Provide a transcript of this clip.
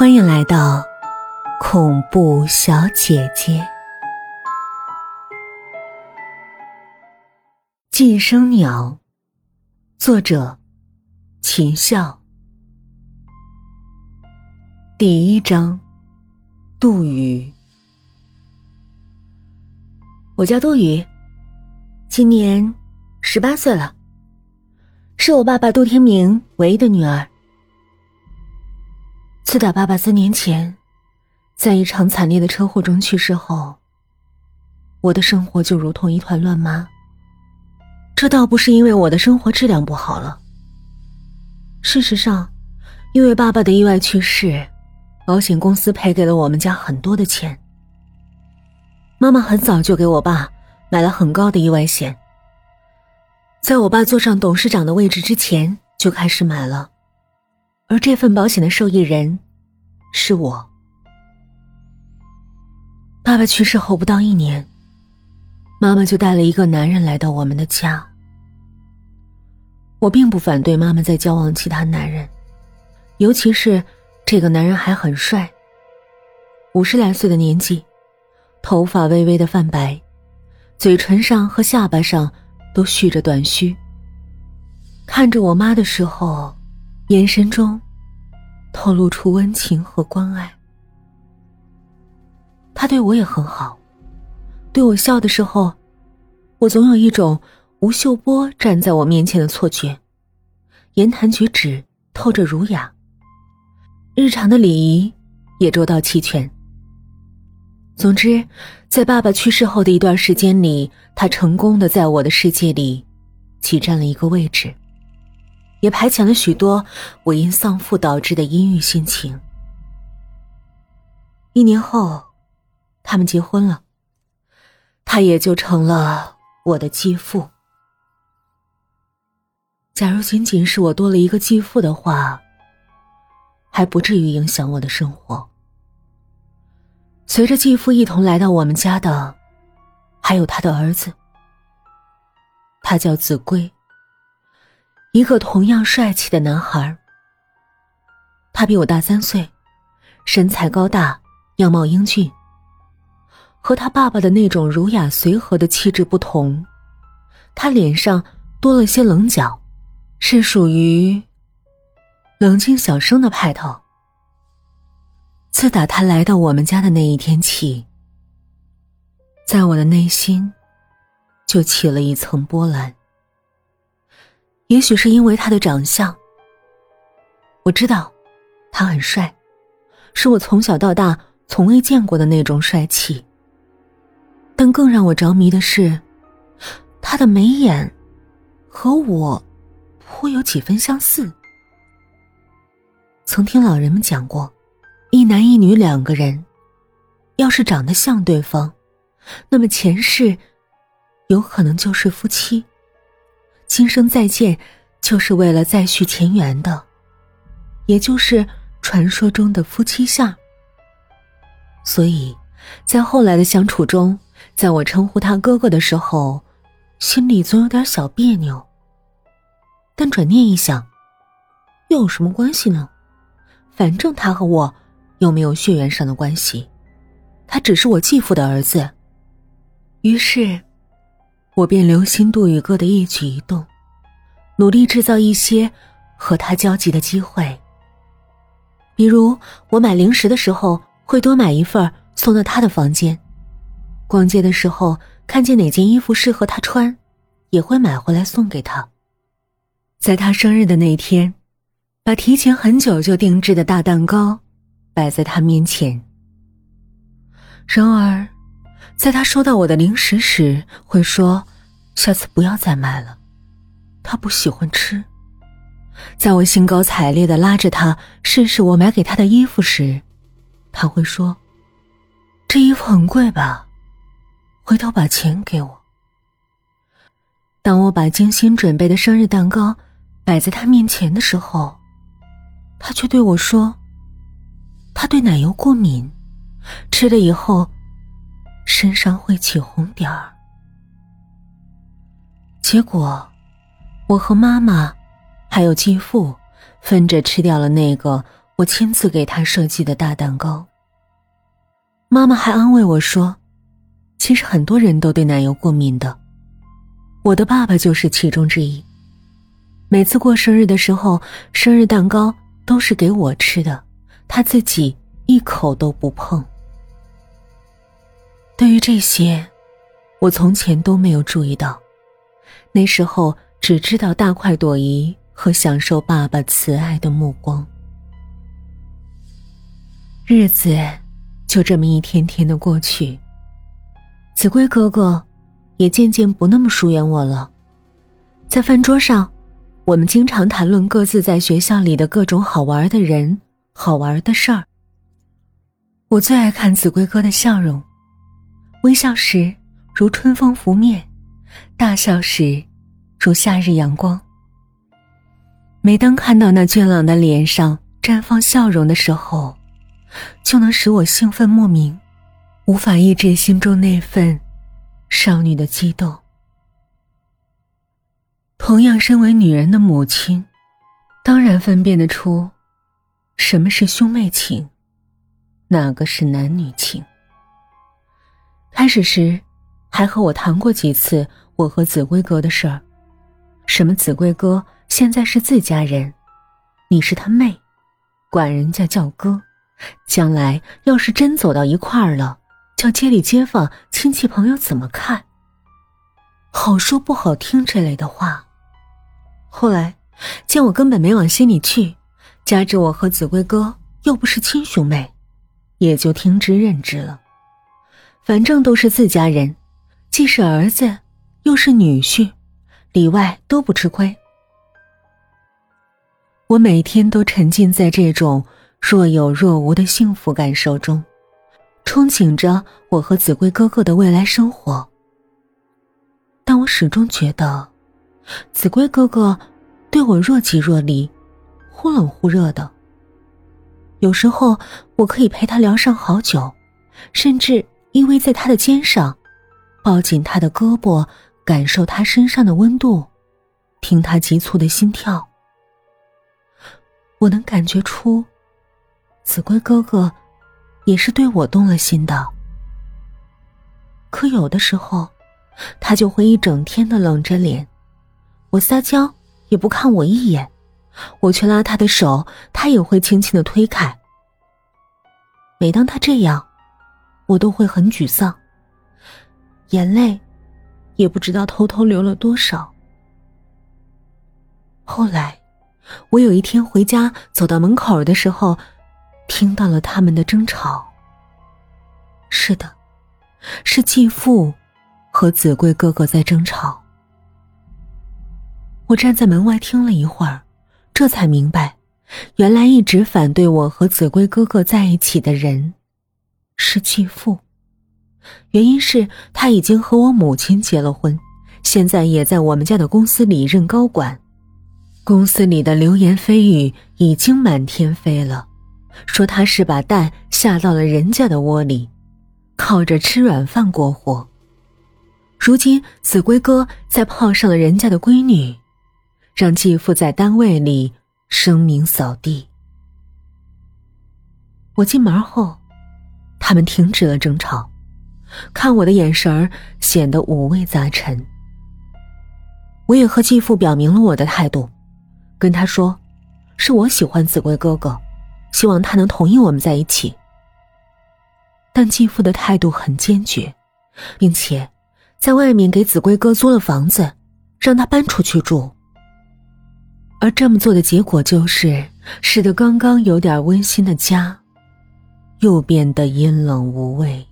欢迎来到恐怖小姐姐。寄生鸟，作者秦笑。第一章，杜宇。我叫杜宇，今年十八岁了，是我爸爸杜天明唯一的女儿。自打爸爸三年前在一场惨烈的车祸中去世后，我的生活就如同一团乱麻。这倒不是因为我的生活质量不好了。事实上，因为爸爸的意外去世，保险公司赔给了我们家很多的钱。妈妈很早就给我爸买了很高的意外险，在我爸坐上董事长的位置之前就开始买了。而这份保险的受益人，是我。爸爸去世后不到一年，妈妈就带了一个男人来到我们的家。我并不反对妈妈在交往其他男人，尤其是这个男人还很帅。五十来岁的年纪，头发微微的泛白，嘴唇上和下巴上都蓄着短须。看着我妈的时候。眼神中透露出温情和关爱，他对我也很好，对我笑的时候，我总有一种吴秀波站在我面前的错觉，言谈举止透着儒雅，日常的礼仪也周到齐全。总之，在爸爸去世后的一段时间里，他成功的在我的世界里挤占了一个位置。也排遣了许多我因丧父导致的阴郁心情。一年后，他们结婚了，他也就成了我的继父。假如仅仅是我多了一个继父的话，还不至于影响我的生活。随着继父一同来到我们家的，还有他的儿子，他叫子规。一个同样帅气的男孩。他比我大三岁，身材高大，样貌英俊。和他爸爸的那种儒雅随和的气质不同，他脸上多了些棱角，是属于冷静小生的派头。自打他来到我们家的那一天起，在我的内心就起了一层波澜。也许是因为他的长相，我知道他很帅，是我从小到大从未见过的那种帅气。但更让我着迷的是，他的眉眼和我颇有几分相似。曾听老人们讲过，一男一女两个人，要是长得像对方，那么前世有可能就是夫妻。今生再见，就是为了再续前缘的，也就是传说中的夫妻相。所以，在后来的相处中，在我称呼他哥哥的时候，心里总有点小别扭。但转念一想，又有什么关系呢？反正他和我又没有血缘上的关系，他只是我继父的儿子。于是。我便留心杜宇哥的一举一动，努力制造一些和他交集的机会。比如，我买零食的时候会多买一份送到他的房间；逛街的时候看见哪件衣服适合他穿，也会买回来送给他。在他生日的那天，把提前很久就定制的大蛋糕摆在他面前。然而。在他收到我的零食时，会说：“下次不要再买了。”他不喜欢吃。在我兴高采烈的拉着他试试我买给他的衣服时，他会说：“这衣服很贵吧？回头把钱给我。”当我把精心准备的生日蛋糕摆在他面前的时候，他却对我说：“他对奶油过敏，吃了以后。”身上会起红点儿，结果我和妈妈还有继父分着吃掉了那个我亲自给他设计的大蛋糕。妈妈还安慰我说：“其实很多人都对奶油过敏的，我的爸爸就是其中之一。每次过生日的时候，生日蛋糕都是给我吃的，他自己一口都不碰。”对于这些，我从前都没有注意到，那时候只知道大快朵颐和享受爸爸慈爱的目光。日子就这么一天天的过去，子规哥哥也渐渐不那么疏远我了。在饭桌上，我们经常谈论各自在学校里的各种好玩的人、好玩的事儿。我最爱看子规哥的笑容。微笑时如春风拂面，大笑时如夏日阳光。每当看到那俊朗的脸上绽放笑容的时候，就能使我兴奋莫名，无法抑制心中那份少女的激动。同样，身为女人的母亲，当然分辨得出什么是兄妹情，哪个是男女情。开始时，还和我谈过几次我和子规哥的事儿，什么子规哥现在是自家人，你是他妹，管人家叫哥，将来要是真走到一块儿了，叫街里街坊亲戚朋友怎么看？好说不好听这类的话。后来见我根本没往心里去，加之我和子规哥又不是亲兄妹，也就听之任之了。反正都是自家人，既是儿子，又是女婿，里外都不吃亏。我每天都沉浸在这种若有若无的幸福感受中，憧憬着我和子规哥哥的未来生活。但我始终觉得，子规哥哥对我若即若离，忽冷忽热的。有时候我可以陪他聊上好久，甚至。依偎在他的肩上，抱紧他的胳膊，感受他身上的温度，听他急促的心跳。我能感觉出，子规哥哥也是对我动了心的。可有的时候，他就会一整天的冷着脸，我撒娇也不看我一眼，我去拉他的手，他也会轻轻的推开。每当他这样。我都会很沮丧，眼泪也不知道偷偷流了多少。后来，我有一天回家，走到门口的时候，听到了他们的争吵。是的，是继父和子贵哥哥在争吵。我站在门外听了一会儿，这才明白，原来一直反对我和子贵哥哥在一起的人。是继父，原因是他已经和我母亲结了婚，现在也在我们家的公司里任高管。公司里的流言蜚语已经满天飞了，说他是把蛋下到了人家的窝里，靠着吃软饭过活。如今子规哥再泡上了人家的闺女，让继父在单位里声名扫地。我进门后。他们停止了争吵，看我的眼神显得五味杂陈。我也和继父表明了我的态度，跟他说，是我喜欢子规哥哥，希望他能同意我们在一起。但继父的态度很坚决，并且在外面给子规哥租了房子，让他搬出去住。而这么做的结果就是，使得刚刚有点温馨的家。又变得阴冷无味。